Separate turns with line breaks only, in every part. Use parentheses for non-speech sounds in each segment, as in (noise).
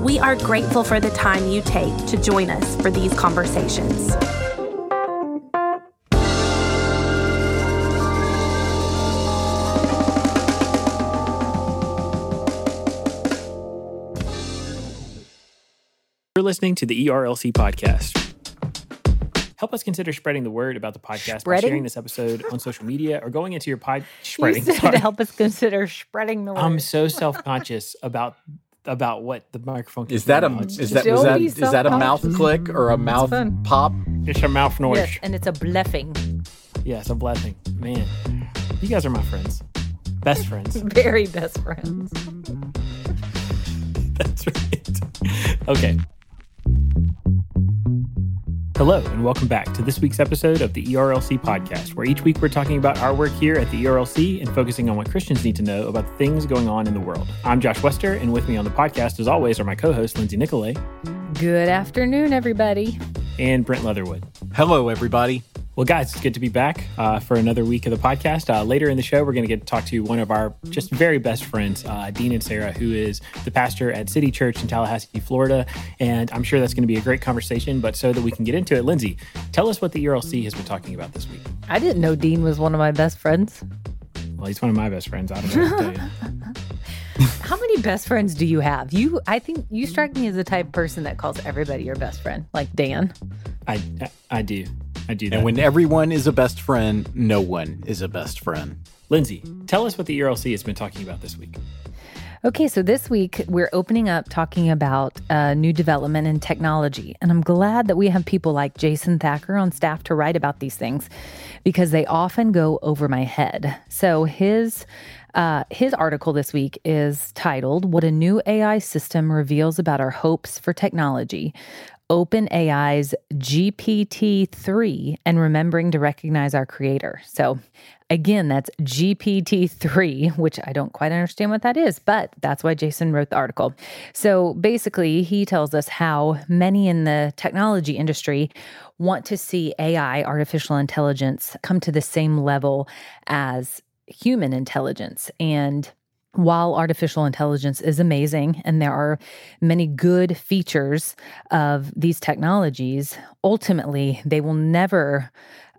We are grateful for the time you take to join us for these conversations.
You're listening to the ERLC podcast. Help us consider spreading the word about the podcast by sharing this episode on social media or going into your pod
You
spreading.
said
sorry.
help us consider spreading the word.
I'm so self conscious about about what the microphone
Is that a
do
is
just-
that was
Don't
that
be
is that a mouth click or a mouth
fun.
pop?
it's a mouth noise?
yes, and it's a bluffing.
Yeah, it's a blessing. Man, you guys are my friends, best friends. (laughs)
Very best friends.
That's right. Okay. Hello, and welcome back to this week's episode of the ERLC podcast, where each week we're talking about our work here at the ERLC and focusing on what Christians need to know about the things going on in the world. I'm Josh Wester, and with me on the podcast, as always, are my co hosts, Lindsay Nicolet
Good afternoon, everybody.
and Brent Leatherwood.
Hello, everybody.
Well, guys, it's good to be back uh, for another week of the podcast. Uh, later in the show, we're going to get to talk to one of our just very best friends, uh, Dean Inserra, who is the pastor at City Church in Tallahassee, Florida. And I'm sure that's going to be a great conversation. But so that we can get into it, Lindsay, tell us what the ERLC has been talking about this week.
I didn't know Dean was one of my best friends.
Well, he's one of my best friends. I don't know what to tell you. (laughs) (laughs)
How many best friends do you have? You, I think you strike me as the type of person that calls everybody your best friend, like Dan.
I, I, I do. I do that.
And when everyone is a best friend, no one is a best friend.
Lindsay, tell us what the ERLC has been talking about this week.
Okay, so this week we're opening up talking about uh, new development in technology. And I'm glad that we have people like Jason Thacker on staff to write about these things because they often go over my head. So his uh, his article this week is titled What a New AI System Reveals About Our Hopes for Technology. OpenAI's GPT 3 and remembering to recognize our creator. So, again, that's GPT 3, which I don't quite understand what that is, but that's why Jason wrote the article. So, basically, he tells us how many in the technology industry want to see AI, artificial intelligence, come to the same level as human intelligence. And while artificial intelligence is amazing and there are many good features of these technologies, ultimately they will never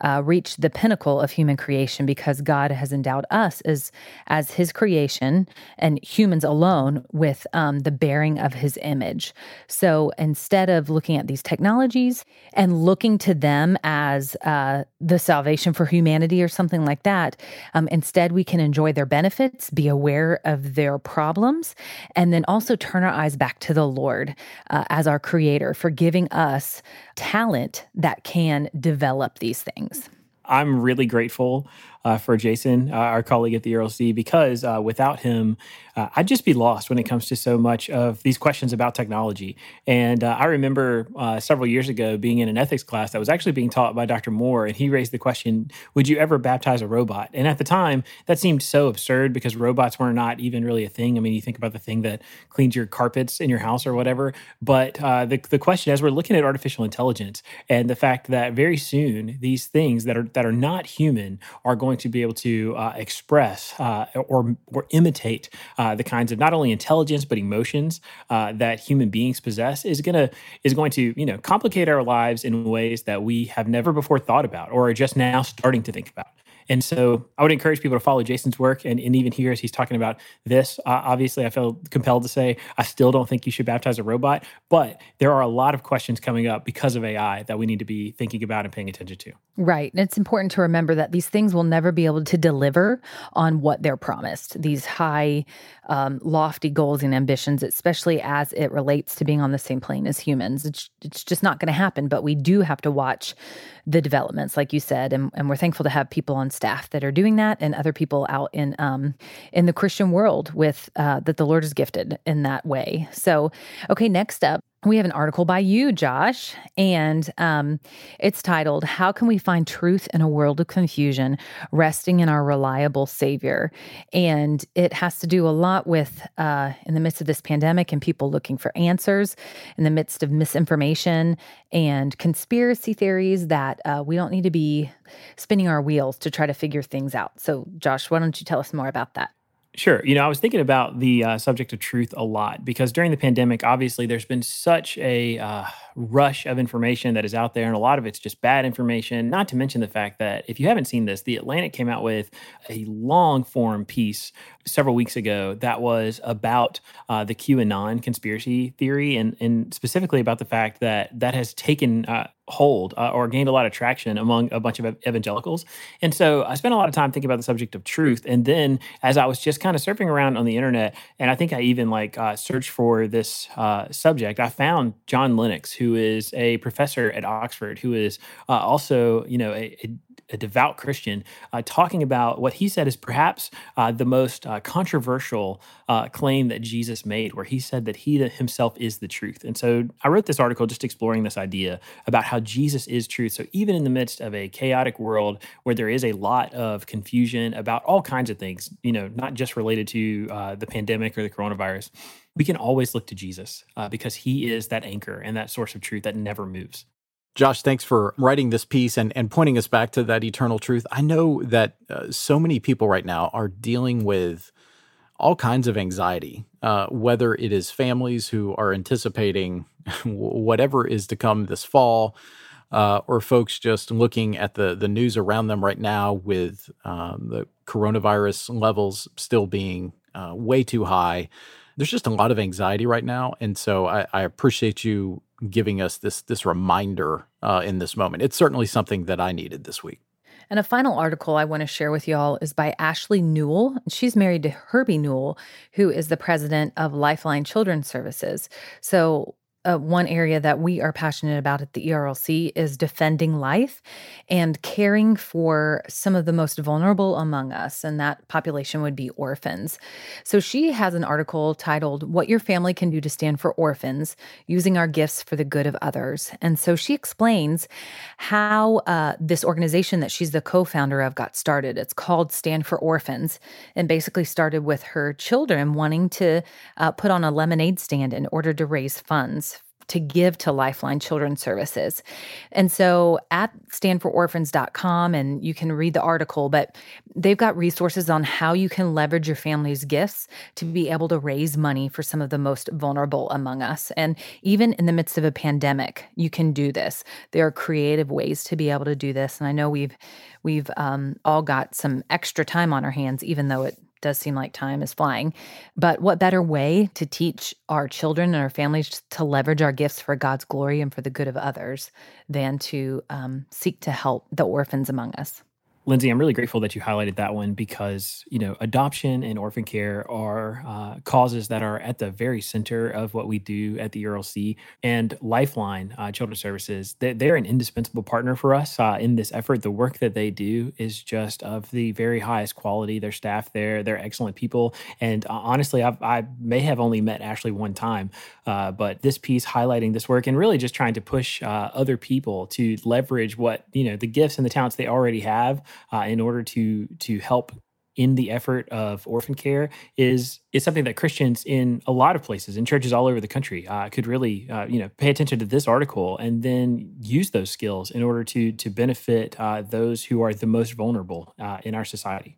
uh, reach the pinnacle of human creation because God has endowed us as as His creation and humans alone with um, the bearing of His image. So instead of looking at these technologies and looking to them as uh, the salvation for humanity or something like that, um, instead we can enjoy their benefits, be aware of their problems, and then also turn our eyes back to the Lord uh, as our Creator for giving us talent that can develop these things.
I'm really grateful uh, for Jason, uh, our colleague at the ERLC, because uh, without him, uh, I'd just be lost when it comes to so much of these questions about technology. And uh, I remember uh, several years ago being in an ethics class that was actually being taught by Dr. Moore, and he raised the question Would you ever baptize a robot? And at the time, that seemed so absurd because robots were not even really a thing. I mean, you think about the thing that cleans your carpets in your house or whatever. But the, the question, as we're looking at artificial intelligence and the fact that very soon these things that are that are not human are going to be able to uh, express uh, or or imitate uh, the kinds of not only intelligence but emotions uh, that human beings possess is gonna is going to you know complicate our lives in ways that we have never before thought about or are just now starting to think about. And so I would encourage people to follow Jason's work. And, and even here, as he's talking about this, uh, obviously, I feel compelled to say I still don't think you should baptize a robot. But there are a lot of questions coming up because of AI that we need to be thinking about and paying attention to.
Right. And it's important to remember that these things will never be able to deliver on what they're promised, these high, um, lofty goals and ambitions, especially as it relates to being on the same plane as humans. It's, it's just not going to happen. But we do have to watch the developments, like you said. And, and we're thankful to have people on staff that are doing that and other people out in, um, in the Christian world with uh, that the Lord has gifted in that way. So, okay, next up. We have an article by you, Josh, and um, it's titled, How Can We Find Truth in a World of Confusion? Resting in Our Reliable Savior. And it has to do a lot with, uh, in the midst of this pandemic and people looking for answers, in the midst of misinformation and conspiracy theories, that uh, we don't need to be spinning our wheels to try to figure things out. So, Josh, why don't you tell us more about that?
Sure. You know, I was thinking about the uh, subject of truth a lot because during the pandemic, obviously, there's been such a uh, rush of information that is out there, and a lot of it's just bad information. Not to mention the fact that if you haven't seen this, The Atlantic came out with a long form piece several weeks ago that was about uh, the QAnon conspiracy theory, and, and specifically about the fact that that has taken uh, hold uh, or gained a lot of traction among a bunch of evangelicals. And so I spent a lot of time thinking about the subject of truth. And then as I was just kind of surfing around on the internet, and I think I even like uh, searched for this uh, subject, I found John Lennox, who is a professor at Oxford, who is uh, also, you know, a, a a devout Christian, uh, talking about what he said is perhaps uh, the most uh, controversial uh, claim that Jesus made, where he said that he himself is the truth. And so I wrote this article just exploring this idea about how Jesus is truth. So even in the midst of a chaotic world where there is a lot of confusion about all kinds of things, you know, not just related to uh, the pandemic or the coronavirus, we can always look to Jesus uh, because he is that anchor and that source of truth that never moves.
Josh, thanks for writing this piece and, and pointing us back to that eternal truth. I know that uh, so many people right now are dealing with all kinds of anxiety, uh, whether it is families who are anticipating (laughs) whatever is to come this fall, uh, or folks just looking at the, the news around them right now with um, the coronavirus levels still being uh, way too high. There's just a lot of anxiety right now. And so I, I appreciate you giving us this this reminder uh, in this moment. It's certainly something that I needed this week.
And a final article I want to share with y'all is by Ashley Newell. She's married to Herbie Newell, who is the president of Lifeline Children's Services. So uh, one area that we are passionate about at the ERLC is defending life and caring for some of the most vulnerable among us, and that population would be orphans. So she has an article titled What Your Family Can Do to Stand for Orphans Using Our Gifts for the Good of Others. And so she explains how uh, this organization that she's the co founder of got started. It's called Stand for Orphans, and basically started with her children wanting to uh, put on a lemonade stand in order to raise funds to give to Lifeline Children's Services. And so at standfororphans.com, and you can read the article, but they've got resources on how you can leverage your family's gifts to be able to raise money for some of the most vulnerable among us. And even in the midst of a pandemic, you can do this. There are creative ways to be able to do this. And I know we've we've um, all got some extra time on our hands, even though it does seem like time is flying. But what better way to teach our children and our families to leverage our gifts for God's glory and for the good of others than to um, seek to help the orphans among us?
Lindsay, I'm really grateful that you highlighted that one because you know adoption and orphan care are uh, causes that are at the very center of what we do at the ERLC and Lifeline uh, Children's Services. They, they're an indispensable partner for us uh, in this effort. The work that they do is just of the very highest quality. Their staff there, they're excellent people, and uh, honestly, I've, i may have only met Ashley one time, uh, but this piece highlighting this work and really just trying to push uh, other people to leverage what you know the gifts and the talents they already have uh, in order to to help in the effort of orphan care is is something that Christians in a lot of places in churches all over the country uh, could really uh, you know pay attention to this article and then use those skills in order to to benefit uh, those who are the most vulnerable uh, in our society.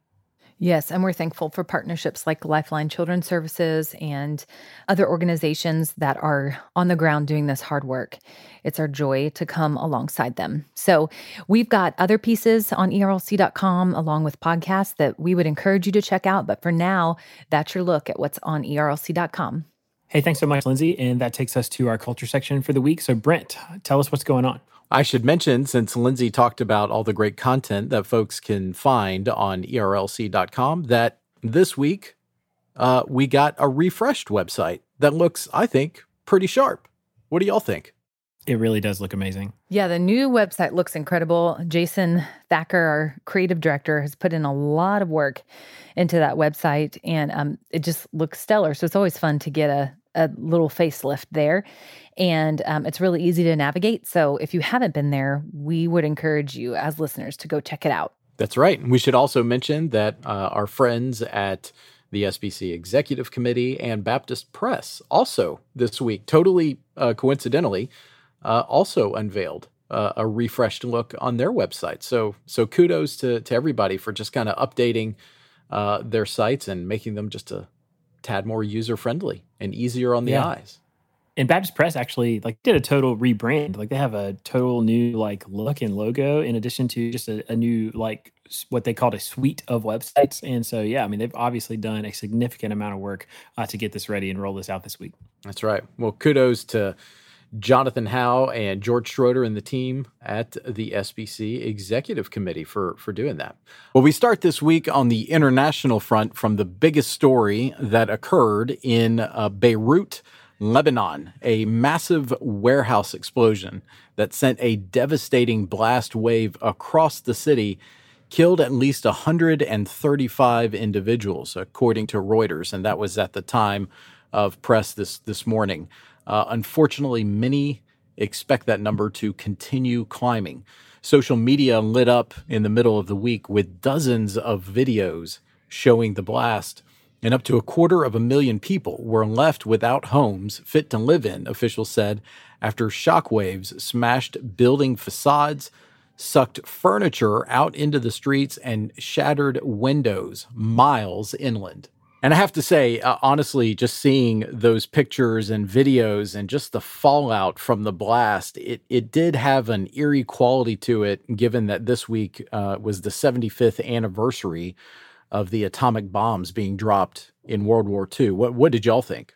Yes, and we're thankful for partnerships like Lifeline Children's Services and other organizations that are on the ground doing this hard work. It's our joy to come alongside them. So, we've got other pieces on erlc.com along with podcasts that we would encourage you to check out. But for now, that's your look at what's on erlc.com.
Hey, thanks so much, Lindsay. And that takes us to our culture section for the week. So, Brent, tell us what's going on.
I should mention, since Lindsay talked about all the great content that folks can find on erlc.com, that this week uh, we got a refreshed website that looks, I think, pretty sharp. What do y'all think?
It really does look amazing.
Yeah, the new website looks incredible. Jason Thacker, our creative director, has put in a lot of work into that website and um, it just looks stellar. So it's always fun to get a a little facelift there. And um, it's really easy to navigate. So if you haven't been there, we would encourage you as listeners to go check it out.
That's right. We should also mention that uh, our friends at the SBC Executive Committee and Baptist Press also this week, totally uh, coincidentally, uh, also unveiled uh, a refreshed look on their website. So, so kudos to to everybody for just kind of updating uh, their sites and making them just a tad more user friendly and easier on the yeah. eyes
and Baptist Press actually like did a total rebrand. Like they have a total new like look and logo in addition to just a, a, new like what they called a suite of websites. And so yeah, I mean they've obviously done a significant amount of work uh, to get this ready and roll this out this week.
That's right. Well, kudos to Jonathan Howe and George Schroeder and the team at the SBC Executive Committee for, for doing that. Well, we start this week on the international front from the biggest story that occurred in uh, Beirut, Lebanon, a massive warehouse explosion that sent a devastating blast wave across the city killed at least 135 individuals, according to Reuters, and that was at the time of press this this morning. Uh, unfortunately, many expect that number to continue climbing. Social media lit up in the middle of the week with dozens of videos showing the blast and up to a quarter of a million people were left without homes fit to live in, officials said, after shockwaves smashed building facades, sucked furniture out into the streets, and shattered windows miles inland. And I have to say, uh, honestly, just seeing those pictures and videos and just the fallout from the blast, it, it did have an eerie quality to it, given that this week uh, was the 75th anniversary of the atomic bombs being dropped in World War II. What what did y'all think?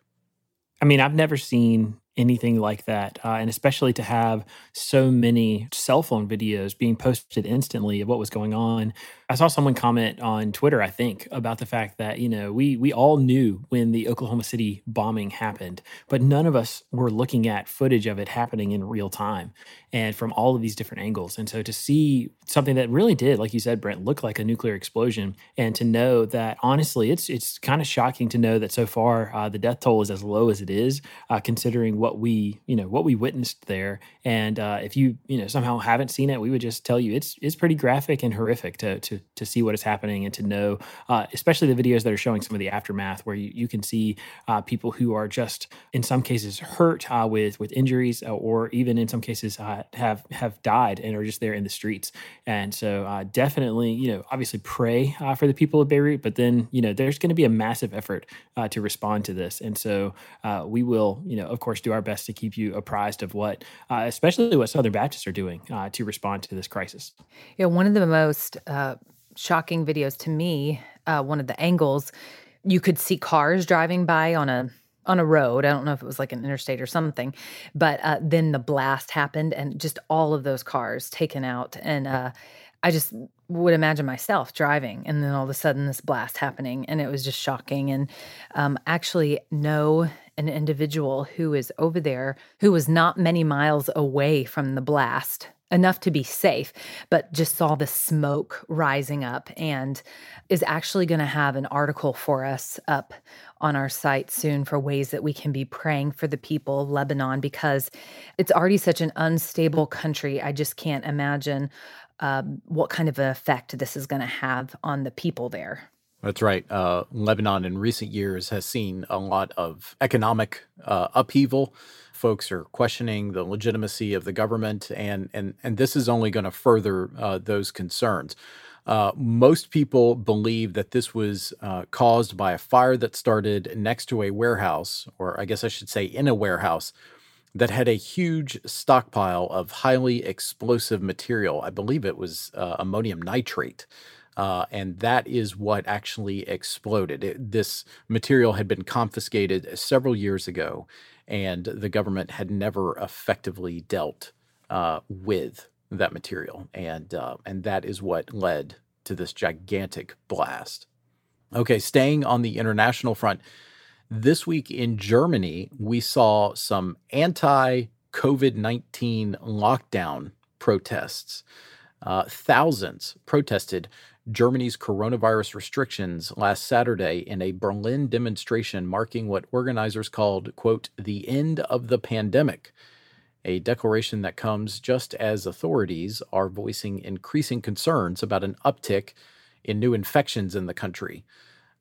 I mean, I've never seen anything like that. Uh, and especially to have so many cell phone videos being posted instantly of what was going on. I saw someone comment on Twitter, I think, about the fact that, you know, we we all knew when the Oklahoma City bombing happened, but none of us were looking at footage of it happening in real time and from all of these different angles. And so to see something that really did, like you said, Brent, look like a nuclear explosion, and to know that honestly, it's it's kind of shocking to know that so far uh, the death toll is as low as it is, uh, considering what what we you know what we witnessed there. And uh, if you you know somehow haven't seen it, we would just tell you it's it's pretty graphic and horrific to to to see what is happening and to know, uh, especially the videos that are showing some of the aftermath, where you, you can see uh, people who are just in some cases hurt uh, with with injuries, uh, or even in some cases have have died and are just there in the streets. And so definitely you know obviously pray for the people of Beirut, but then you know there's going to be a massive effort to respond to this, and so we will you know of course do our our best to keep you apprised of what, uh, especially what Southern Baptists are doing uh, to respond to this crisis.
Yeah, one of the most uh, shocking videos to me, uh, one of the angles, you could see cars driving by on a on a road. I don't know if it was like an interstate or something, but uh, then the blast happened and just all of those cars taken out. And uh, I just would imagine myself driving and then all of a sudden this blast happening and it was just shocking and um, actually know an individual who is over there who was not many miles away from the blast enough to be safe but just saw the smoke rising up and is actually going to have an article for us up on our site soon for ways that we can be praying for the people of Lebanon because it's already such an unstable country i just can't imagine um, what kind of effect this is going to have on the people there.
That's right. Uh, Lebanon in recent years has seen a lot of economic uh, upheaval. Folks are questioning the legitimacy of the government, and and and this is only going to further uh, those concerns. Uh, most people believe that this was uh, caused by a fire that started next to a warehouse, or I guess I should say in a warehouse that had a huge stockpile of highly explosive material. I believe it was uh, ammonium nitrate. Uh, and that is what actually exploded. It, this material had been confiscated several years ago, and the government had never effectively dealt uh, with that material, and uh, and that is what led to this gigantic blast. Okay, staying on the international front, this week in Germany, we saw some anti COVID 19 lockdown protests. Uh, thousands protested Germany's coronavirus restrictions last Saturday in a Berlin demonstration marking what organizers called, quote, the end of the pandemic, a declaration that comes just as authorities are voicing increasing concerns about an uptick in new infections in the country.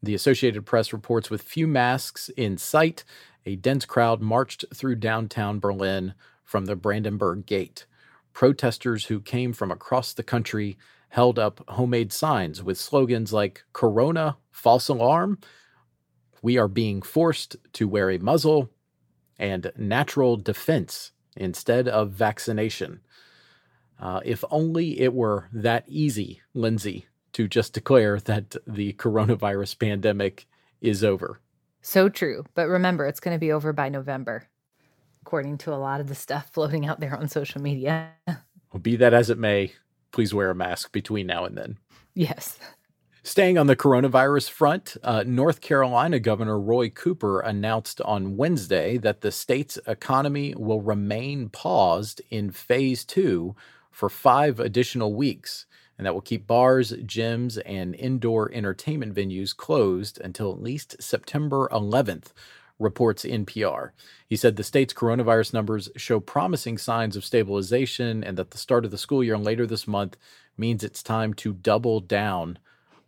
The Associated Press reports with few masks in sight, a dense crowd marched through downtown Berlin from the Brandenburg Gate. Protesters who came from across the country held up homemade signs with slogans like Corona, false alarm, we are being forced to wear a muzzle, and natural defense instead of vaccination. Uh, if only it were that easy, Lindsay, to just declare that the coronavirus pandemic is over.
So true. But remember, it's going to be over by November, according to a lot of the stuff (laughs) floating out there on social media.
Well, be that as it may, please wear a mask between now and then.
Yes.
Staying on the coronavirus front, uh, North Carolina Governor Roy Cooper announced on Wednesday that the state's economy will remain paused in phase two for five additional weeks and that will keep bars, gyms, and indoor entertainment venues closed until at least September 11th, reports NPR. He said the state's coronavirus numbers show promising signs of stabilization and that the start of the school year later this month means it's time to double down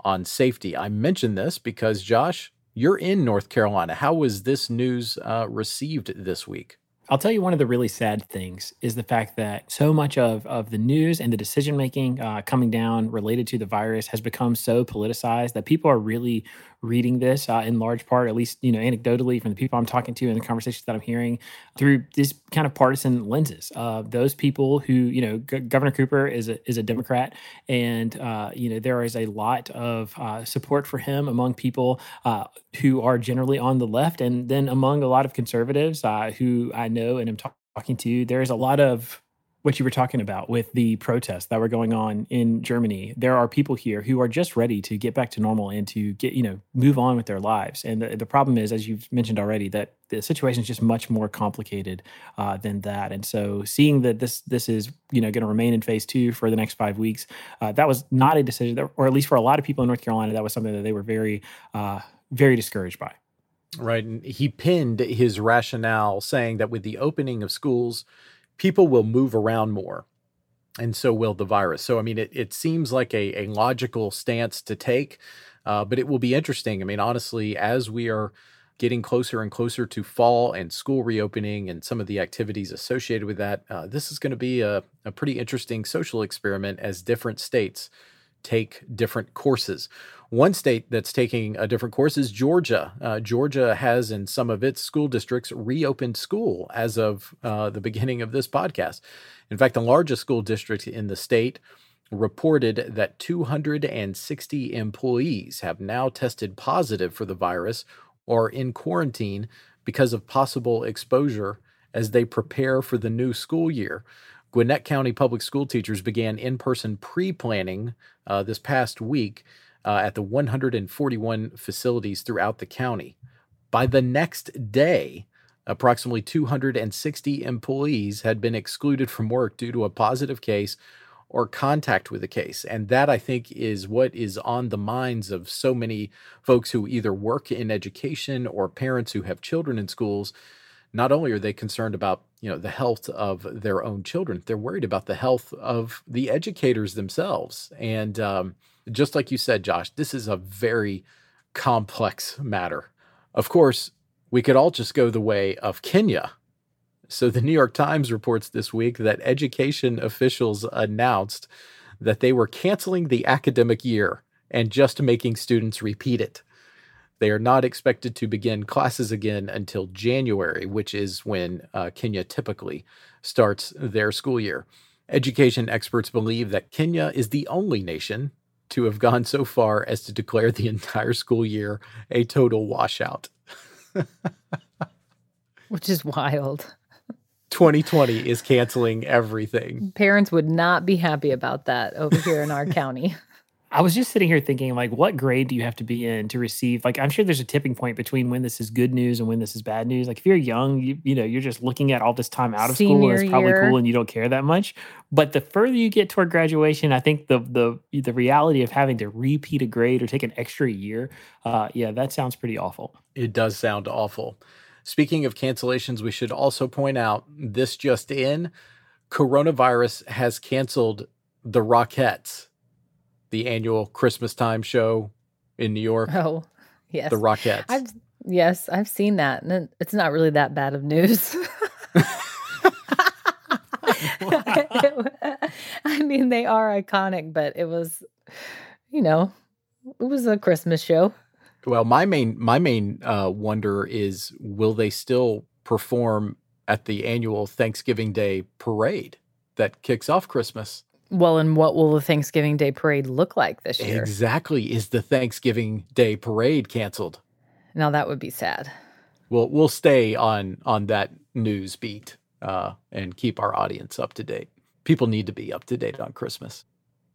on safety. I mention this because, Josh, you're in North Carolina. How was this news uh, received this week?
I'll tell you one of the really sad things is the fact that so much of, of the news and the decision making uh, coming down related to the virus has become so politicized that people are really reading this uh, in large part, at least you know anecdotally from the people I'm talking to and the conversations that I'm hearing through this kind of partisan lenses. Uh, those people who you know G- Governor Cooper is a is a Democrat, and uh, you know there is a lot of uh, support for him among people uh, who are generally on the left, and then among a lot of conservatives uh, who I know and am talking to. There is a lot of what you were talking about with the protests that were going on in Germany. There are people here who are just ready to get back to normal and to get, you know, move on with their lives. And the, the problem is, as you've mentioned already, that the situation is just much more complicated uh, than that. And so, seeing that this this is, you know, going to remain in phase two for the next five weeks, uh, that was not a decision, that, or at least for a lot of people in North Carolina, that was something that they were very, uh, very discouraged by.
Right. And he pinned his rationale saying that with the opening of schools, people will move around more and so will the virus. So, I mean, it, it seems like a, a logical stance to take, uh, but it will be interesting. I mean, honestly, as we are getting closer and closer to fall and school reopening and some of the activities associated with that, uh, this is going to be a, a pretty interesting social experiment as different states take different courses. One state that's taking a different course is Georgia. Uh, Georgia has, in some of its school districts, reopened school as of uh, the beginning of this podcast. In fact, the largest school district in the state reported that 260 employees have now tested positive for the virus or in quarantine because of possible exposure as they prepare for the new school year. Gwinnett County public school teachers began in person pre planning uh, this past week uh, at the 141 facilities throughout the county. By the next day, approximately 260 employees had been excluded from work due to a positive case or contact with a case. And that, I think, is what is on the minds of so many folks who either work in education or parents who have children in schools. Not only are they concerned about you know the health of their own children, they're worried about the health of the educators themselves. And um, just like you said, Josh, this is a very complex matter. Of course, we could all just go the way of Kenya. So the New York Times reports this week that education officials announced that they were canceling the academic year and just making students repeat it. They are not expected to begin classes again until January, which is when uh, Kenya typically starts their school year. Education experts believe that Kenya is the only nation to have gone so far as to declare the entire school year a total washout. (laughs)
Which is wild.
2020 is canceling everything.
Parents would not be happy about that over here in our county. (laughs)
I was just sitting here thinking, like, what grade do you have to be in to receive? Like, I'm sure there's a tipping point between when this is good news and when this is bad news. Like, if you're young, you, you know, you're just looking at all this time out of Senior school. It's probably year. cool, and you don't care that much. But the further you get toward graduation, I think the the the reality of having to repeat a grade or take an extra year, uh, yeah, that sounds pretty awful.
It does sound awful. Speaking of cancellations, we should also point out this just in: coronavirus has canceled the Rockettes the annual Christmas time show in New York.
Oh, yes.
The Rockettes.
I've, yes, I've seen that. And it's not really that bad of news. (laughs) I mean, they are iconic, but it was, you know, it was a Christmas show.
Well, my main my main uh, wonder is will they still perform at the annual Thanksgiving Day parade that kicks off Christmas?
Well, and what will the Thanksgiving Day parade look like this year?
Exactly. Is the Thanksgiving Day parade canceled?
Now that would be sad.
We'll we'll stay on on that news beat uh, and keep our audience up to date. People need to be up to date on Christmas.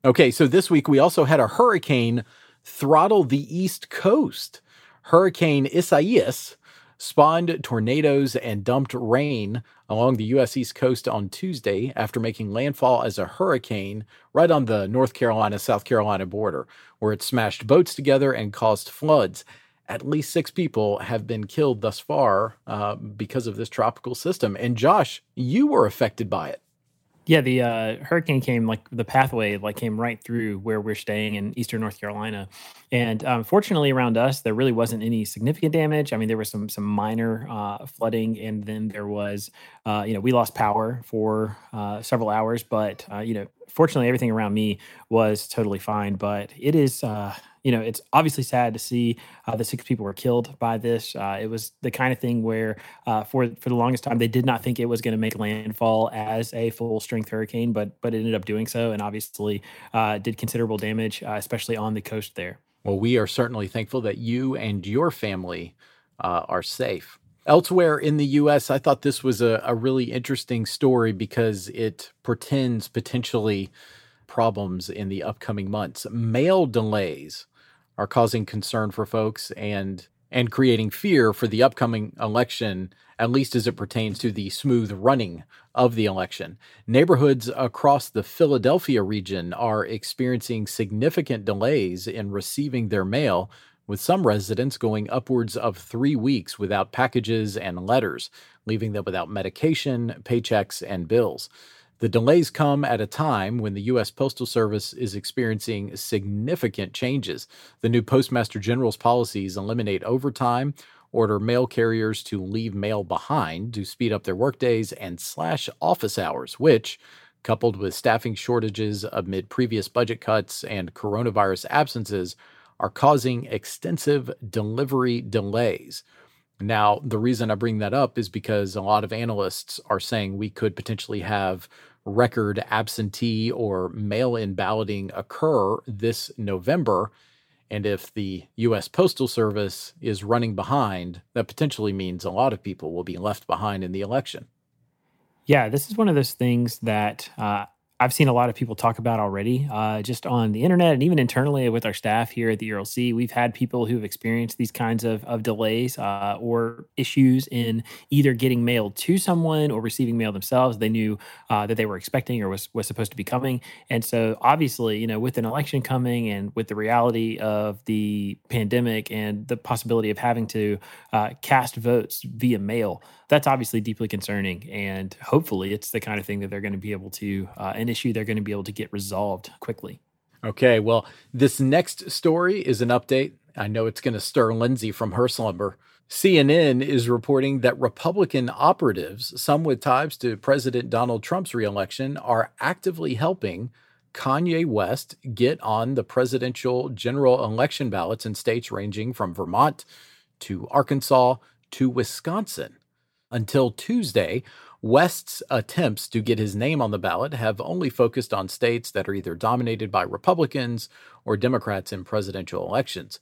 Okay, so this week we also had a hurricane throttle the East Coast. Hurricane Isaias spawned tornadoes and dumped rain along the U.S. East Coast on Tuesday after making landfall as a hurricane right on the North Carolina South Carolina border, where it smashed boats together and caused floods. At least six people have been killed thus far uh, because of this tropical system. And Josh, you were affected by it.
Yeah, the uh, hurricane came like the pathway like came right through where we're staying in eastern North Carolina, and um, fortunately around us there really wasn't any significant damage. I mean, there was some some minor uh, flooding, and then there was, uh, you know, we lost power for uh, several hours, but uh, you know, fortunately everything around me was totally fine. But it is uh, you know, it's obviously sad to see uh, the six people were killed by this. Uh, it was the kind of thing where, uh, for for the longest time, they did not think it was going to make landfall as a full strength hurricane, but but it ended up doing so, and obviously uh, did considerable damage, uh, especially on the coast there.
Well, we are certainly thankful that you and your family uh, are safe. Elsewhere in the US, I thought this was a, a really interesting story because it portends potentially problems in the upcoming months. Mail delays are causing concern for folks and and creating fear for the upcoming election, at least as it pertains to the smooth running of the election. Neighborhoods across the Philadelphia region are experiencing significant delays in receiving their mail, with some residents going upwards of three weeks without packages and letters, leaving them without medication, paychecks, and bills. The delays come at a time when the U.S. Postal Service is experiencing significant changes. The new Postmaster General's policies eliminate overtime, order mail carriers to leave mail behind to speed up their workdays, and slash office hours, which, coupled with staffing shortages amid previous budget cuts and coronavirus absences, are causing extensive delivery delays. Now, the reason I bring that up is because a lot of analysts are saying we could potentially have record absentee or mail in balloting occur this November. And if the US Postal Service is running behind, that potentially means a lot of people will be left behind in the election.
Yeah, this is one of those things that uh, I've seen a lot of people talk about already, uh, just on the internet and even internally with our staff here at the ERLC. We've had people who've experienced these kinds of, of delays uh, or issues in either getting mail to someone or receiving mail themselves. They knew uh, that they were expecting or was, was supposed to be coming. And so, obviously, you know, with an election coming and with the reality of the pandemic and the possibility of having to uh, cast votes via mail, that's obviously deeply concerning. And hopefully, it's the kind of thing that they're going to be able to, uh, issue they're going to be able to get resolved quickly.
Okay. Well, this next story is an update. I know it's going to stir Lindsay from her slumber. CNN is reporting that Republican operatives, some with ties to President Donald Trump's reelection, are actively helping Kanye West get on the presidential general election ballots in states ranging from Vermont to Arkansas to Wisconsin. Until Tuesday, West's attempts to get his name on the ballot have only focused on states that are either dominated by Republicans or Democrats in presidential elections.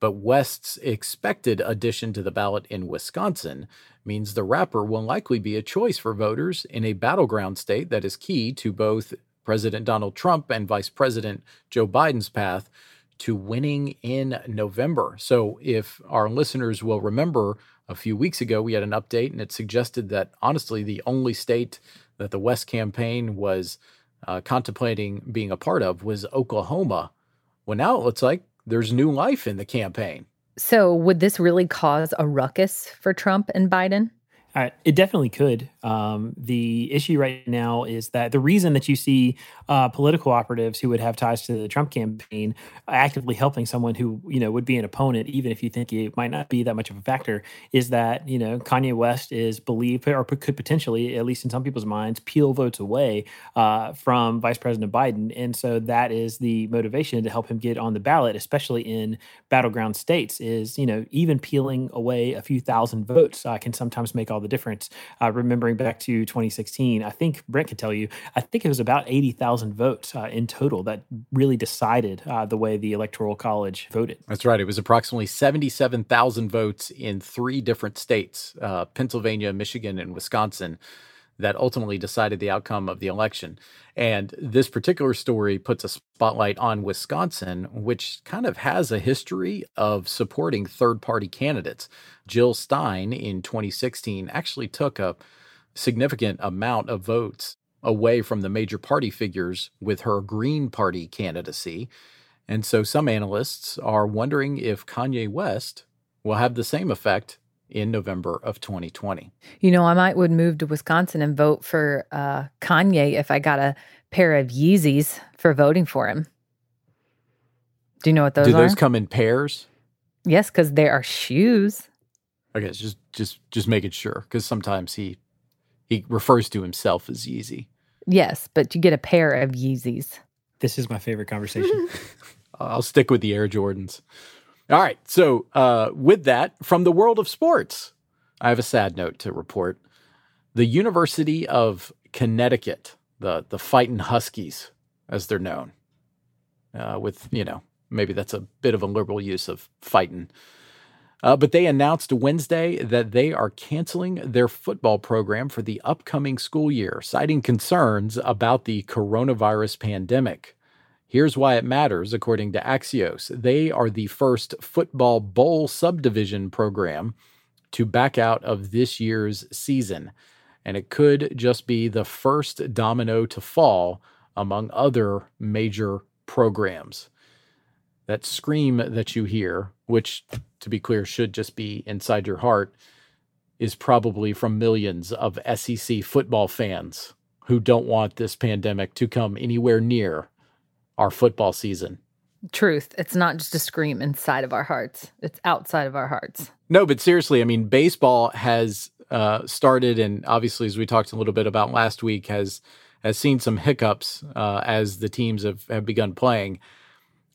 But West's expected addition to the ballot in Wisconsin means the rapper will likely be a choice for voters in a battleground state that is key to both President Donald Trump and Vice President Joe Biden's path to winning in November. So, if our listeners will remember, a few weeks ago we had an update and it suggested that honestly, the only state that the West campaign was uh, contemplating being a part of was Oklahoma. Well, now it looks like there's new life in the campaign.
So, would this really cause a ruckus for Trump and Biden?
It definitely could. Um, the issue right now is that the reason that you see uh, political operatives who would have ties to the Trump campaign actively helping someone who you know would be an opponent, even if you think it might not be that much of a factor, is that you know Kanye West is believed or could potentially, at least in some people's minds, peel votes away uh, from Vice President Biden, and so that is the motivation to help him get on the ballot, especially in battleground states. Is you know even peeling away a few thousand votes uh, can sometimes make all the difference. Uh, remembering back to 2016, I think Brent could tell you, I think it was about 80,000 votes uh, in total that really decided uh, the way the Electoral College voted.
That's right. It was approximately 77,000 votes in three different states uh, Pennsylvania, Michigan, and Wisconsin that ultimately decided the outcome of the election. And this particular story puts a spotlight on Wisconsin, which kind of has a history of supporting third party candidates. Jill Stein in 2016 actually took a significant amount of votes away from the major party figures with her Green Party candidacy. And so some analysts are wondering if Kanye West will have the same effect in November of 2020.
You know, I might would move to Wisconsin and vote for uh, Kanye if I got a pair of Yeezys for voting for him. Do you know what those
Do
are?
those come in pairs?
yes, because they are shoes.
Okay, just just just making sure because sometimes he he refers to himself as Yeezy.
Yes, but you get a pair of Yeezys.
This is my favorite conversation. (laughs)
I'll stick with the Air Jordans. All right. So, uh, with that, from the world of sports, I have a sad note to report. The University of Connecticut, the the Fighting Huskies, as they're known, uh, with you know maybe that's a bit of a liberal use of fighting. Uh, but they announced Wednesday that they are canceling their football program for the upcoming school year, citing concerns about the coronavirus pandemic. Here's why it matters, according to Axios. They are the first football bowl subdivision program to back out of this year's season. And it could just be the first domino to fall among other major programs. That scream that you hear, which to be clear should just be inside your heart, is probably from millions of SEC football fans who don't want this pandemic to come anywhere near our football season.
Truth. It's not just a scream inside of our hearts, it's outside of our hearts.
No, but seriously, I mean, baseball has uh, started, and obviously, as we talked a little bit about last week, has has seen some hiccups uh, as the teams have, have begun playing.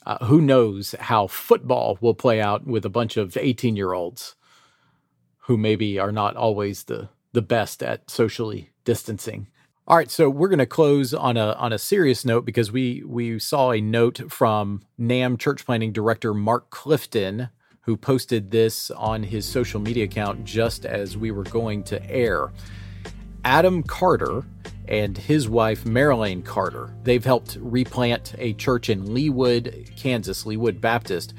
Uh, who knows how football will play out with a bunch of 18 year olds who maybe are not always the, the best at socially distancing. All right, so we're going to close on a on a serious note because we we saw a note from NAM church planning director Mark Clifton who posted this on his social media account just as we were going to air. Adam Carter and his wife Marilyn Carter. They've helped replant a church in Leawood, Kansas, Leawood Baptist.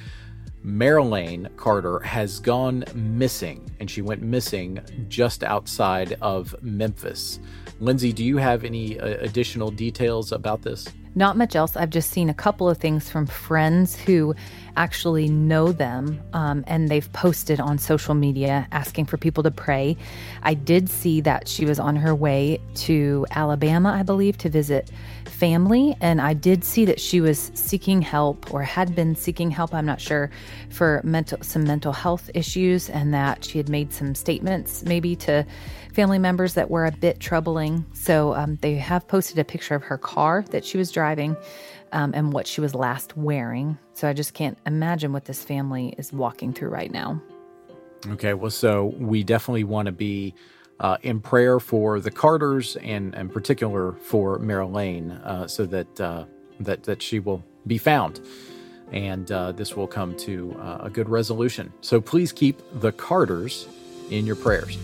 Marilyn Carter has gone missing, and she went missing just outside of Memphis. Lindsay, do you have any uh, additional details about this?
Not much else. I've just seen a couple of things from friends who actually know them um, and they've posted on social media asking for people to pray. I did see that she was on her way to Alabama, I believe, to visit family. And I did see that she was seeking help or had been seeking help, I'm not sure, for mental some mental health issues and that she had made some statements maybe to family members that were a bit troubling. So um, they have posted a picture of her car that she was driving um, and what she was last wearing. So I just can't imagine what this family is walking through right now.
Okay, well, so we definitely want to be uh, in prayer for the Carters and, in particular, for Marilyn, uh, so that uh, that that she will be found, and uh, this will come to uh, a good resolution. So please keep the Carters in your prayers.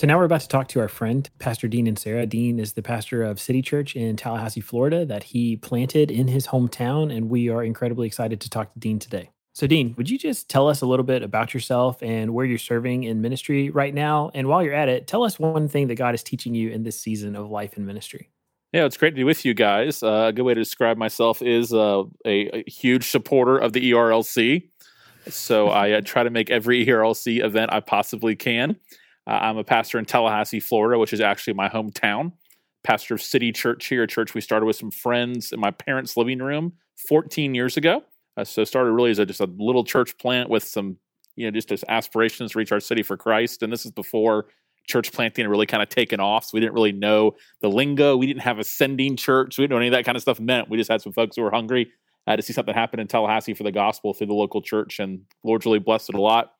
So now we're about to talk to our friend, Pastor Dean Inserra. Dean is the pastor of City Church in Tallahassee, Florida, that he planted in his hometown. And we are incredibly excited to talk to Dean today. So, Dean, would you just tell us a little bit about yourself and where you're serving in ministry right now? And while you're at it, tell us one thing that God is teaching you in this season of life and ministry.
Yeah, it's great to be with you guys. Uh, a good way to describe myself is uh, a, a, huge supporter of the ERLC. So I uh, try to make every ERLC event I possibly can. Uh, I'm a pastor in Tallahassee, Florida, which is actually my hometown. Pastor of City Church here, a church we started with some friends in my parents' living room 14 years ago. Uh, so started really as a, just a little church plant with some, you know, just as aspirations to reach our city for Christ. And this is before church planting had really kind of taken off. So we didn't really know the lingo. We didn't have a sending church. We didn't know any of that kind of stuff meant. We just had some folks who were hungry uh, to see something happen in Tallahassee for the gospel through the local church. And Lord's really blessed it a lot.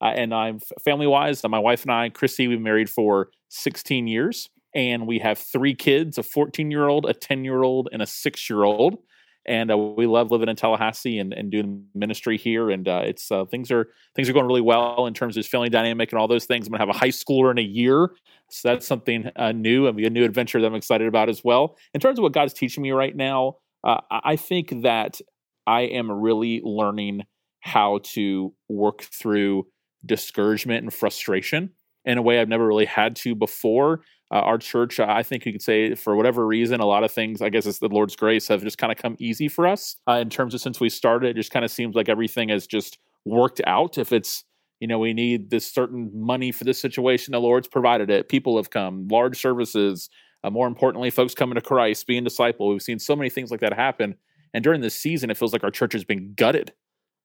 Uh, and I'm family wise, my wife and I, Krissie, we've married for 16 years. And we have three kids a 14 year old, a 10 year old, and a six year old. And uh, we love living in Tallahassee and, and doing ministry here. And uh, it's uh, things are things are going really well in terms of family dynamic and all those things. I'm to have a high schooler in a year, so that's something uh, new and a new adventure that I'm excited about as well. In terms of what God's teaching me right now, uh, I think that I am really learning how to work through discouragement and frustration in a way I've never really had to before. Uh, our church, I think you could say, for whatever reason, a lot of things, I guess it's the Lord's grace, have just kind of come easy for us uh, in terms of since we started. It just kind of seems like everything has just worked out. If it's, you know, we need this certain money for this situation, the Lord's provided it. People have come, large services, uh, more importantly, folks coming to Christ, being disciple. We've seen so many things like that happen. And during this season, it feels like our church has been gutted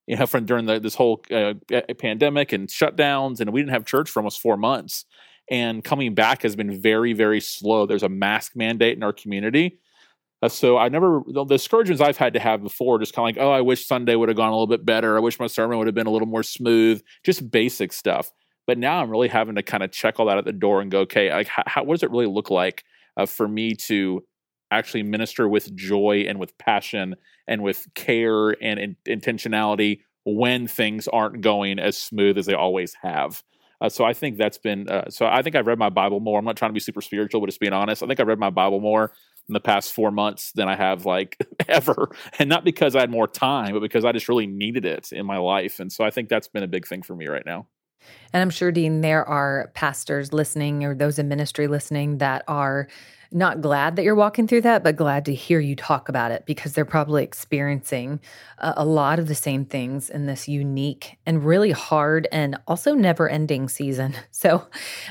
you know, from during the, this whole uh, pandemic and shutdowns, and we didn't have church for almost four months. And coming back has been very, very slow. There's a mask mandate in our community. Uh, so I never the discouragements I've had to have before, just kind of like, oh, I wish Sunday would have gone a little bit better. I wish my sermon would have been a little more smooth, just basic stuff. But now I'm really having to kind of check all that at the door and go, okay, like, how, what does it really look like uh, for me to actually minister with joy and with passion and with care and in- intentionality when things aren't going as smooth as they always have. Uh, so I think that's been. Uh, so I think I've read my Bible more. I'm not trying to be super spiritual, but just being honest, I think I've read my Bible more in the past four months than I have like (laughs) ever, and not because I had more time, but because I just really needed it in my life. And so I think that's been a big thing for me right now.
And I'm sure, Dean, there are pastors listening or those in ministry listening that are not glad that you're walking through that, but glad to hear you talk about it because they're probably experiencing a, a lot of the same things in this unique and really hard and also never ending season. (laughs) So,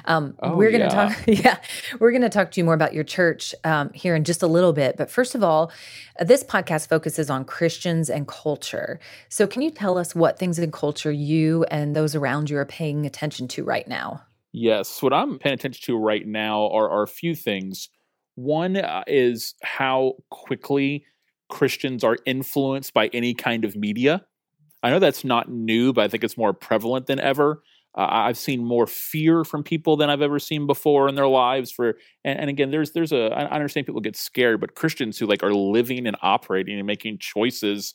um, oh, we're going to yeah. talk, (laughs) yeah, we're going to talk to you more about your church um, here in just a little bit. But first of all, uh, this podcast focuses on Christians and culture. So, can you tell us what things in culture you and those around you are paying attention to right now?
Yes, what I'm paying attention to right now are, are a few things. One uh, is how quickly Christians are influenced by any kind of media. I know that's not new, but I think it's more prevalent than ever. Uh, I've seen more fear from people than I've ever seen before in their lives. For and, and again, there's there's a I understand people get scared, but Christians who like are living and operating and making choices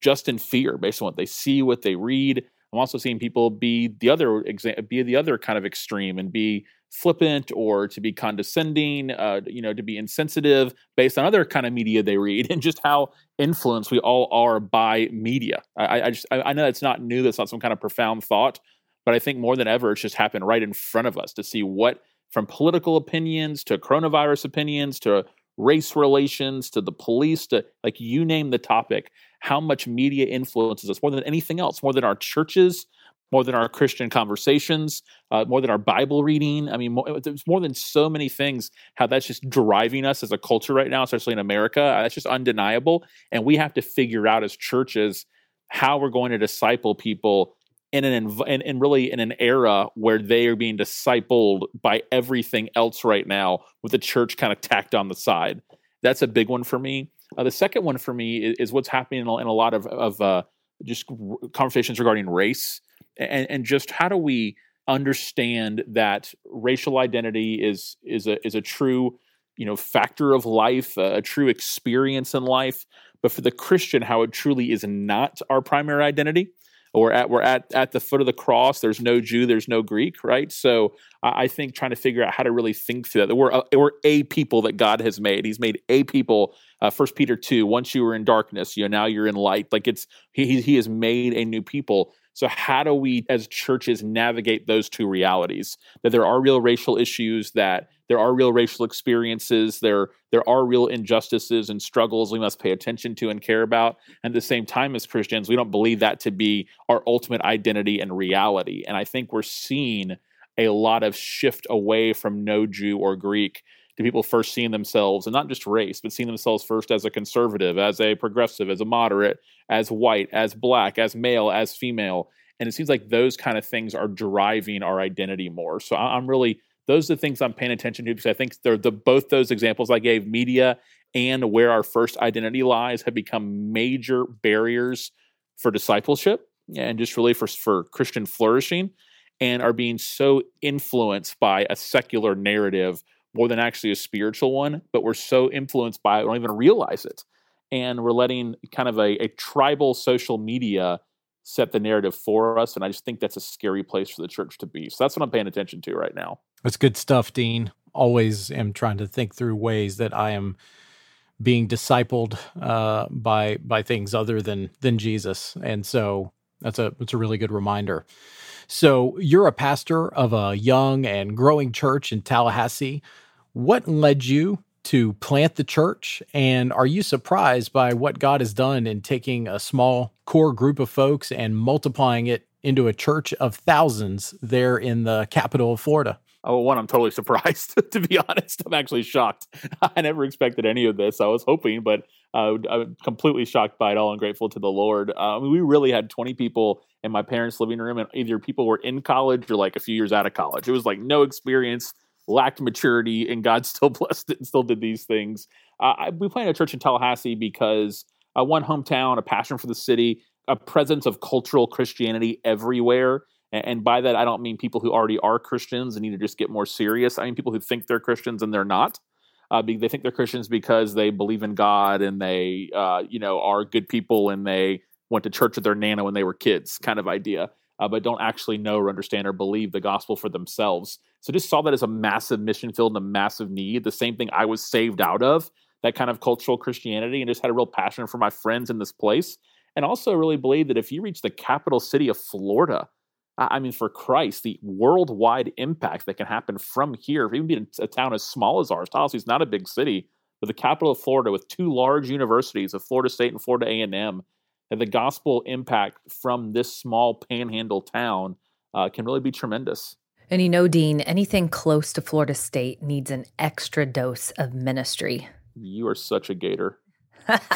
just in fear based on what they see, what they read. I'm also seeing people be the other be the other kind of extreme and be flippant or to be condescending, uh, you know, to be insensitive based on other kind of media they read, (laughs) and just how influenced we all are by media. I, I just I know that's not new. That's not some kind of profound thought, but I think more than ever, it's just happened right in front of us to see what from political opinions to coronavirus opinions to race relations to the police to like you name the topic how much media influences us more than anything else more than our churches more than our Christian conversations, uh, more than our Bible reading. I mean, more, there's more than so many things how that's just driving us as a culture right now, especially in America. Uh, that's just undeniable. And we have to figure out as churches how we're going to disciple people in an in, in really in an era where they are being discipled by everything else right now with the church kind of tacked on the side. That's a big one for me. Uh, the second one for me is, is what's happening in a, in a lot of, of uh, just conversations regarding race and, and just how do we understand that racial identity is is a is a true you know factor of life a, a true experience in life but for the christian how it truly is not our primary identity we're at we're at at the foot of the cross. There's no Jew, there's no Greek, right? So I, think trying to figure out how to really think through that. We're a, we're a people that God has made. He's made a people. Uh, First Peter two. Once you were in darkness, you know now you're in light. Like it's he he has made a new people. So, how do we as churches navigate those two realities? That there are real racial issues, that there are real racial experiences, there, there are real injustices and struggles we must pay attention to and care about. And at the same time, as Christians, we don't believe that to be our ultimate identity and reality. And I think we're seeing a lot of shift away from no Jew or Greek to people first seeing themselves, and not just race, but seeing themselves first as a conservative, as a progressive, as a moderate, as white, as black, as male, as female. And it seems like those kind of things are driving our identity more. So I'm really those are the things I'm paying attention to because I think they're the both those examples I gave, media and where our first identity lies, have become major barriers for discipleship and just really for for Christian flourishing, and are being so influenced by a secular narrative more than actually a spiritual one, but we're so influenced by it, we don't even realize it. And we're letting kind of a, a tribal social media set the narrative for us. And I just think that's a scary place for the church to be. So that's what I'm paying attention to right now.
That's good stuff, Dean. Always am trying to think through ways that I am being discipled uh, by by things other than than Jesus, and so that's a that's a really good reminder. So you're a pastor of a young and growing church in Tallahassee. What led you to plant the church? And are you surprised by what God has done in taking a small core group of folks and multiplying it into a church of thousands there in the capital of Florida?
Oh, one, I'm totally (laughs) surprised, to be honest. I'm actually shocked. (laughs) I never expected any of this. I was hoping, but uh, I'm completely shocked by it all and grateful to the Lord. Uh, we really had 20 people in my parents' living room, and either people were in college or like a few years out of college. It was like no experience lacked maturity, and God (laughs) still blessed it and still did these things. Uh, we planted a church in Tallahassee because uh, one hometown, a passion for the city, a presence of cultural Christianity everywhere. And, and by that, I don't mean people who already are Christians and need to just get more serious. I mean people who think they're Christians and they're not. Uh, they think they're Christians because they believe in God and they, uh, you know, are good people and they went to church with their nana when they were kids, kind of idea uh, but don't actually know or understand or believe the gospel for themselves. So just saw that as a massive mission field and a massive need. The same thing I was saved out of, that kind of cultural Christianity, and just had a real passion for my friends in this place. And also really believe that if you reach the capital city of Florida, I mean, for Christ, the worldwide impact that can happen from here, even being a town as small as ours, Tallahassee is not a big city, but the capital of Florida with two large universities of Florida State and Florida A&M, that the gospel impact from this small panhandle town uh, can really be tremendous.
And you know, Dean, anything close to Florida State needs an extra dose of ministry.
You are such a gator.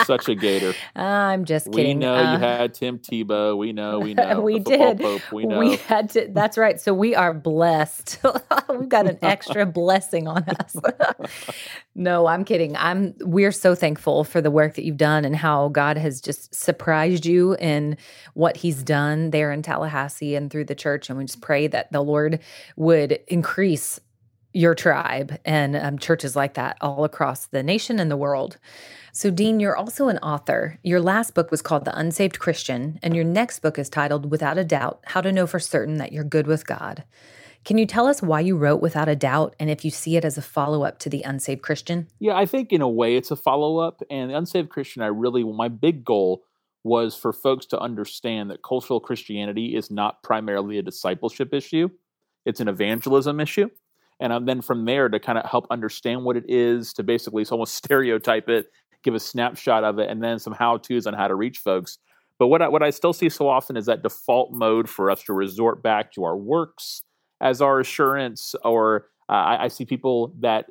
Such a gator. (laughs)
I'm just kidding.
We know uh, you had Tim Tebow. We know. We know. (laughs)
we did. Pope, we know. We had to. That's right. So we are blessed. (laughs) We've got an extra blessing on us. no, I'm kidding. I'm. We're so thankful for the work that you've done and how God has just surprised you in what He's done there in Tallahassee and through the church. And we just pray that the Lord would increase your tribe and um, churches like that all across the nation and the world. So, Dean, you're also an author. Your last book was called The Unsaved Christian, and your next book is titled Without a Doubt How to Know for Certain That You're Good with God. Can you tell us why you wrote Without a Doubt and if you see it as a follow up to The Unsaved Christian?
Yeah, I think in a way it's a follow up. And The Unsaved Christian, I really, my big goal was for folks to understand that cultural Christianity is not primarily a discipleship issue, it's an evangelism issue and then from there to kind of help understand what it is to basically almost (laughs) stereotype it give a snapshot of it, and then some how tos on how to reach folks. But what I, what I still see so often is that default mode for us to resort back to our works as our assurance, or uh, I, I see people that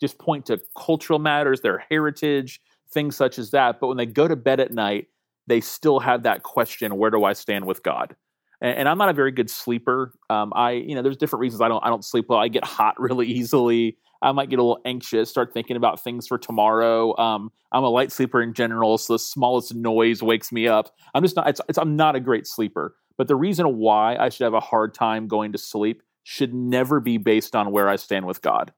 just point to cultural matters, their heritage, things such as that. But when they go to bed at night, they still have that question: Where do I stand with God? And, and I'm not a very good sleeper. Um, I, you know, there's different reasons I don't I don't sleep well. I get hot (laughs) really easily. I might get a little anxious, start thinking about things for tomorrow. Um, I'm a light sleeper in general, so the smallest noise wakes me up. I'm just not. It's, it's, I'm not a great sleeper. But the reason why I should have a hard time going to sleep should never be based on where I stand with God.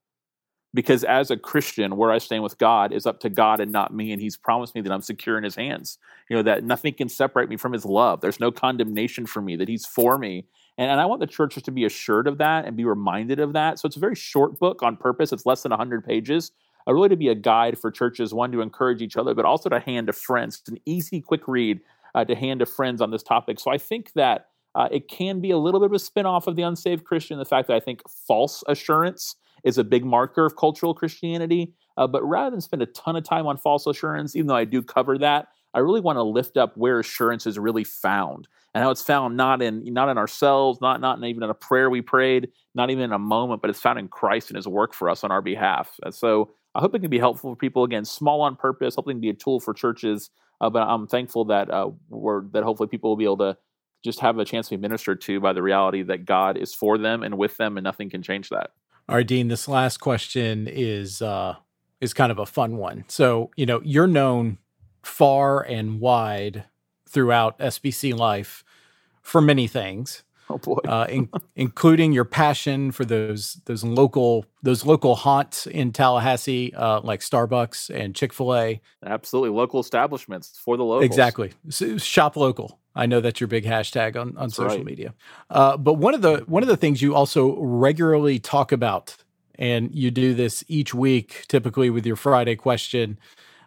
Because as a Christian, where I stand with God is up to God and not me. And He's promised me that I'm secure in His hands. You know, that nothing can separate me from His love. There's no condemnation for me, that He's for me. And, and I want the churches to be assured of that and be reminded of that. So it's a very short book on purpose. It's less than 100 pages. Uh, really to be a guide for churches, one to encourage each other, but also to hand to friends. It's an easy, quick read uh, to hand to friends on this topic. So I think that uh, it can be a little bit of a spin-off of the unsaved Christian, the fact that I think false assurance is a big marker of cultural Christianity. Uh, but rather than spend a ton of time on false assurance, even though I do cover that, I really want to lift up where assurance is really found and how it's found not in not in ourselves, not not even in a prayer we prayed, not even in a moment, but it's found in Christ and His work for us on our behalf. And so I hope it can be helpful for people. Again, small on purpose, hoping to be a tool for churches. Uh, but I'm thankful that uh, we're that hopefully people will be able to just have a chance to be ministered to by the reality that God is for them and with them, and nothing can change that.
All right, Dean. This last question is uh, is kind of a fun one. So you know you're known far and wide throughout SBC life for many things.
Oh boy,
uh, in, including your passion for those those local those local haunts in Tallahassee, uh, like Starbucks and Chick Fil A.
Absolutely, local establishments for the locals.
Exactly, so, shop local. I know that's your big hashtag on, on social
right.
media. Uh, but one of the one of the things you also regularly talk about, and you do this each week, typically with your Friday question,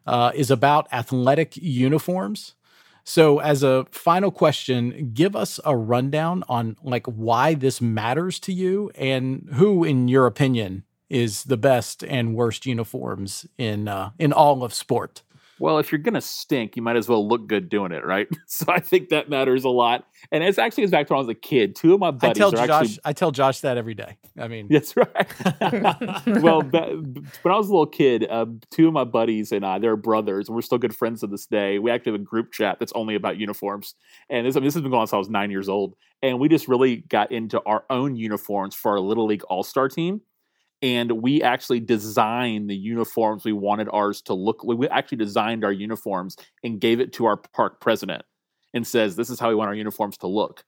uh, is about athletic uniforms. So, as a final question, give us a rundown on like why this matters to you, and who, in your opinion, is the best and worst uniforms in uh, in all of sport.
Well, if you're gonna stink, you might as well look good doing it, right? (laughs) So I think that matters a lot. And it's actually goes back to when I was a kid. Two of my buddies
I tell
are
Josh,
actually.
I tell Josh that every day. I mean, (laughs)
That's right. (laughs) well, ba- when I was a little kid, uh, two of my buddies and I, they're brothers, and we're still good friends to this day. We actually have a group chat that's only about uniforms. And this, I mean, this has been going on since I was nine years old. And we just really got into our own uniforms for our Little League All Star team and we actually designed the uniforms we wanted ours to look we actually designed our uniforms and gave it to our park president and says this is how we want our uniforms to look.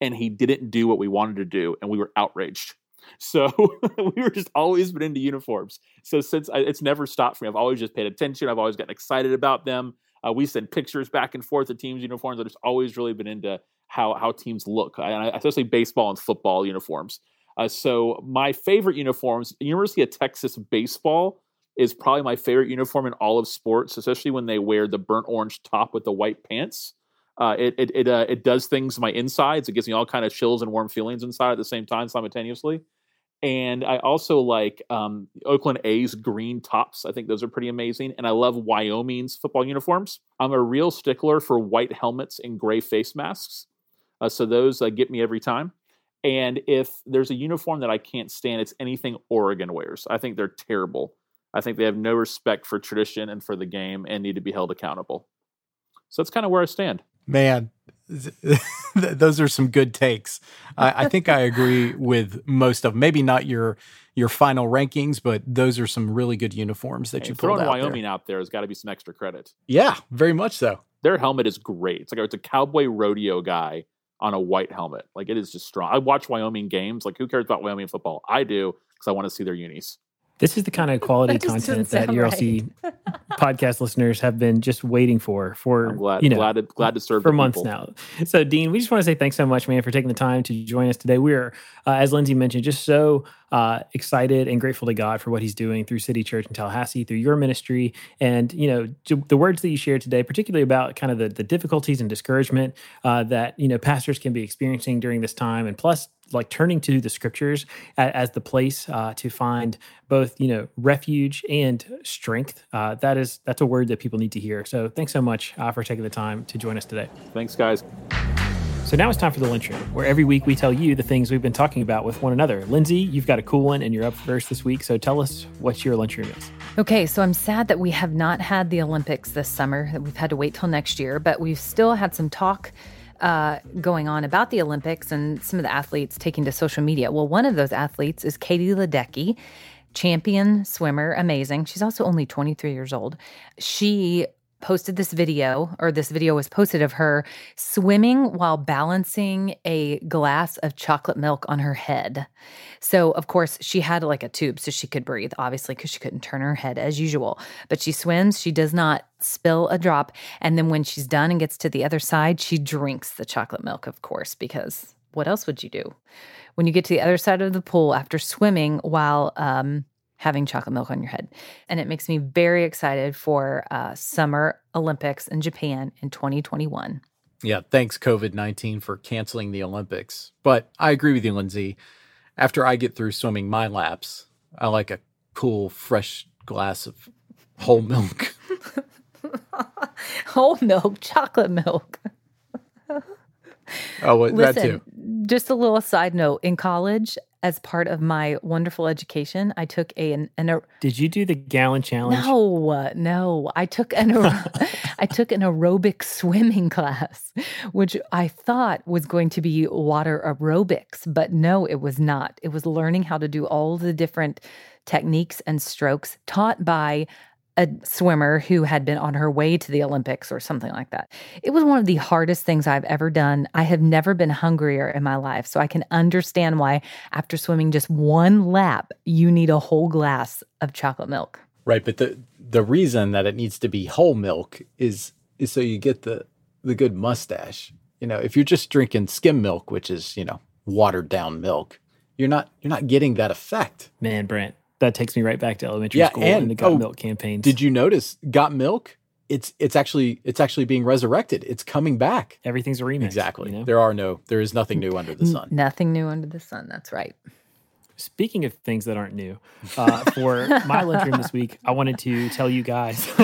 And he didn't do what we wanted to do and we were outraged. (laughs) So (laughs) we were just always been into uniforms. So since I, it's never stopped for me. I've always just paid attention. I've always gotten excited about them. Uh, we send pictures back and forth of teams uniforms. I've just always really been into how how teams look I, especially baseball and football uniforms uh, so my favorite uniforms, University of Texas baseball is probably my favorite uniform in all of sports, especially when they wear the burnt orange top with the white pants. Uh, it it it, uh, it does things to my insides. It gives me all kind of chills and warm feelings inside at the same time simultaneously. And I also like um, Oakland A's green tops. I think those are pretty amazing. And I love Wyoming's football uniforms. I'm a real stickler for white helmets and gray face masks. Uh, so those uh, get me every time. And if there's a uniform that I can't stand, it's anything Oregon wears. I think they're terrible. I think they have no respect for tradition and for the game and need to be held accountable. So that's kind of where I stand.
Man, (laughs) those are some good takes. I, I, think I agree with most of them. Maybe not your your final rankings, but those are some really good uniforms that
hey,
you pulled
throwing
out
Wyoming
there.
out there has got to be some extra credit.
Yeah, very much so.
Their helmet is great. It's like it's a cowboy rodeo guy on a white helmet. Like it is just strong. I watch Wyoming games. Like who cares about Wyoming football? I do because I want to see their unis.
This is the kind of quality content that ERLC right. (laughs) podcast listeners have been just waiting for for
I'm glad,
you know
glad to, glad to serve
for months now. So, Dean, we just want to say thanks so much, man, for taking the time to join us today. We're, uh, as Lindsay mentioned, just so uh, excited and grateful to God for what He's doing through City Church in Tallahassee, through your ministry, and you know the words that you shared today, particularly about kind of the, the difficulties and discouragement uh, that you know pastors can be experiencing during this time, and plus like turning to the scriptures as, as the place uh, to find both you know refuge and strength uh, that is that's a word that people need to hear so thanks so much uh, for taking the time to join us today
thanks guys
so now it's time for the lunchroom, where every week we tell you the things we've been talking about with one another. Lindsay, you've got a cool one and you're up first this week. So tell us what your lunchroom is.
Okay, so I'm sad that we have not had the Olympics this summer, that we've had to wait till next year, but we've still had some talk uh, going on about the Olympics and some of the athletes taking to social media. Well, one of those athletes is Katie Ledecky, champion swimmer, amazing. She's also only 23 years old. She posted this video, or this video was posted of her swimming while balancing a glass of chocolate milk on her head. So, of course, she had like a tube so she could breathe, obviously, because she couldn't turn her head as usual. But she swims, she does not spill a drop. And then when she's done and gets to the other side, she drinks the chocolate milk, of course, because what else would you do? When you get to the other side of the pool after swimming while um, having chocolate milk on your head. And it makes me very excited for uh, Summer Olympics in Japan in 2021.
Yeah, thanks COVID 19 for canceling the Olympics. But I agree with you, Lindsay. After I get through swimming my laps, I like a cool, fresh glass of whole milk. (laughs)
whole milk, chocolate milk.
oh, well, that too.
Just a little side note in college, as part of my wonderful education, I took a an, an
Did you do the gallon challenge?
No, no. I took an (laughs) (laughs) I took an aerobic swimming class, which I thought was going to be water aerobics, but no, it was not. It was learning how to do all the different techniques and strokes taught by a swimmer who had been on her way to the Olympics or something like that. It was one of the hardest things I've ever done. I have never been hungrier in my life. So I can understand why, after swimming just one lap, you need a whole glass of chocolate milk.
Right. But the, the reason that it needs to be whole milk is, is so you get the, the good mustache. You know, if you're just drinking skim milk, which is, you know, watered down milk, you're not you're not getting that effect.
Man, Brent, that takes me right back to elementary yeah, school and, and the Got oh, Milk campaigns.
Did you notice Got Milk? It's it's actually it's actually being resurrected. It's coming back.
Everything's a remix.
Exactly. You know? There are no there is nothing new under the sun.
Nothing new under the sun. That's right.
Speaking of things that aren't new, uh, for (laughs) my lunchroom this week, I wanted to tell you guys. (laughs)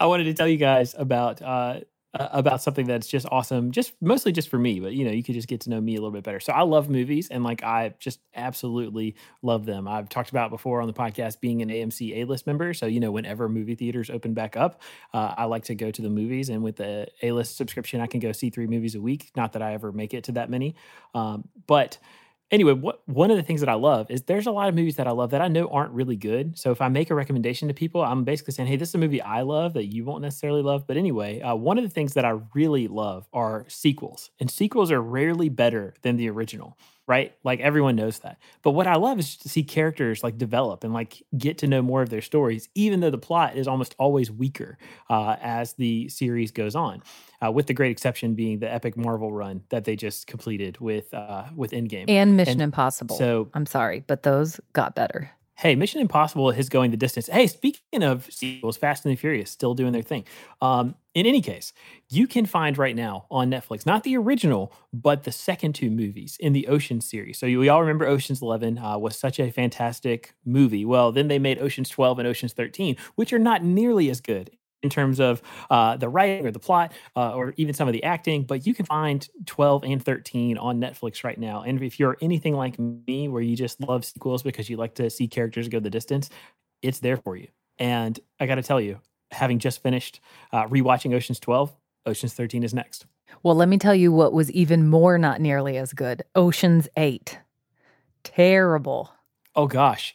I wanted to tell you guys about uh, uh, about something that's just awesome, just mostly just for me, but you know, you could just get to know me a little bit better. So I love movies and like I just absolutely love them. I've talked about before on the podcast being an AMC A list member. So, you know, whenever movie theaters open back up, uh, I like to go to the movies. And with the A list subscription, I can go see three movies a week. Not that I ever make it to that many. Um, but anyway, what one of the things that I love is there's a lot of movies that I love that I know aren't really good. So if I make a recommendation to people, I'm basically saying, hey, this is a movie I love that you won't necessarily love. But anyway, uh, one of the things that I really love are sequels, and sequels are rarely better than the original right? Like everyone knows that. But what I love is to see characters like develop and like get to know more of their stories, even though the plot is almost always weaker uh, as the series goes on uh, with the great exception being the epic Marvel run that they just completed with uh, with Endgame
and Mission and Impossible. So I'm sorry, but those got better.
Hey, Mission Impossible is going the distance. Hey, speaking of sequels, Fast and the Furious still doing their thing. Um, in any case, you can find right now on Netflix not the original, but the second two movies in the Ocean series. So we all remember Ocean's Eleven uh, was such a fantastic movie. Well, then they made Ocean's Twelve and Ocean's Thirteen, which are not nearly as good in terms of uh, the writing or the plot uh, or even some of the acting, but you can find 12 and 13 on Netflix right now. And if you're anything like me, where you just love sequels because you like to see characters go the distance, it's there for you. And I got to tell you, having just finished uh, rewatching Ocean's 12, Ocean's 13 is next.
Well, let me tell you what was even more not nearly as good Ocean's 8. Terrible.
Oh, gosh.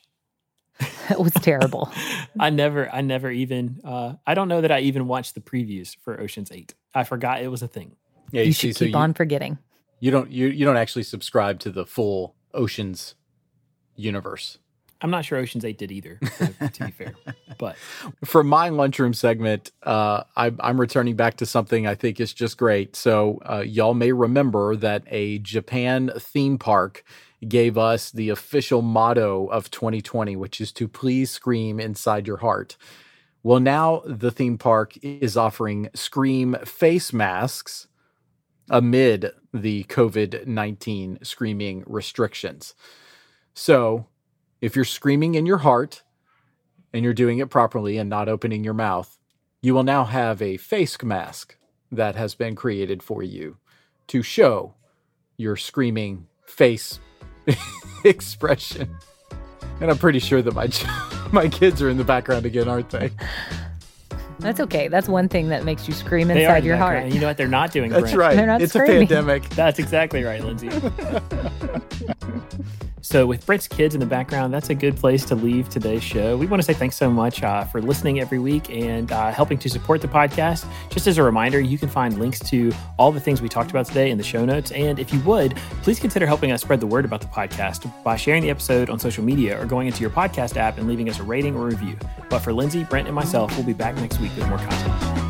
(laughs)
It was terrible. (laughs)
I never, I never even, uh, I don't know that I even watched the previews for Ocean's Eight. I forgot it was a thing.
Yeah, you, you should see, keep so on forgetting.
You don't, you you don't actually subscribe to the full Ocean's universe.
I'm not sure Ocean's Eight did either, to, to be fair. (laughs) But
for my lunchroom segment, uh, I, I'm returning back to something I think is just great. So uh, y'all may remember that a Japan theme park gave us the official motto of 2020, which is to please scream inside your heart. Well, now the theme park is offering Scream face masks amid the COVID 19 screaming restrictions. So, if you're screaming in your heart and you're doing it properly and not opening your mouth, you will now have a face mask that has been created for you to show your screaming face (laughs) expression. And I'm pretty sure that my (laughs) my kids are in the background again, aren't they?
That's okay. That's one thing that makes you scream inside your heart.
You know what they're not doing?
That's Brent. right.
They're not
it's
screaming.
a pandemic. (laughs)
That's exactly right, Lindsay. (laughs) So, with Brent's kids in the background, that's a good place to leave today's show. We want to say thanks so much uh, for listening every week and uh, helping to support the podcast. Just as a reminder, you can find links to all the things we talked about today in the show notes. And if you would, please consider helping us spread the word about the podcast by sharing the episode on social media or going into your podcast app and leaving us a rating or review. But for Lindsay, Brent, and myself, we'll be back next week with more content.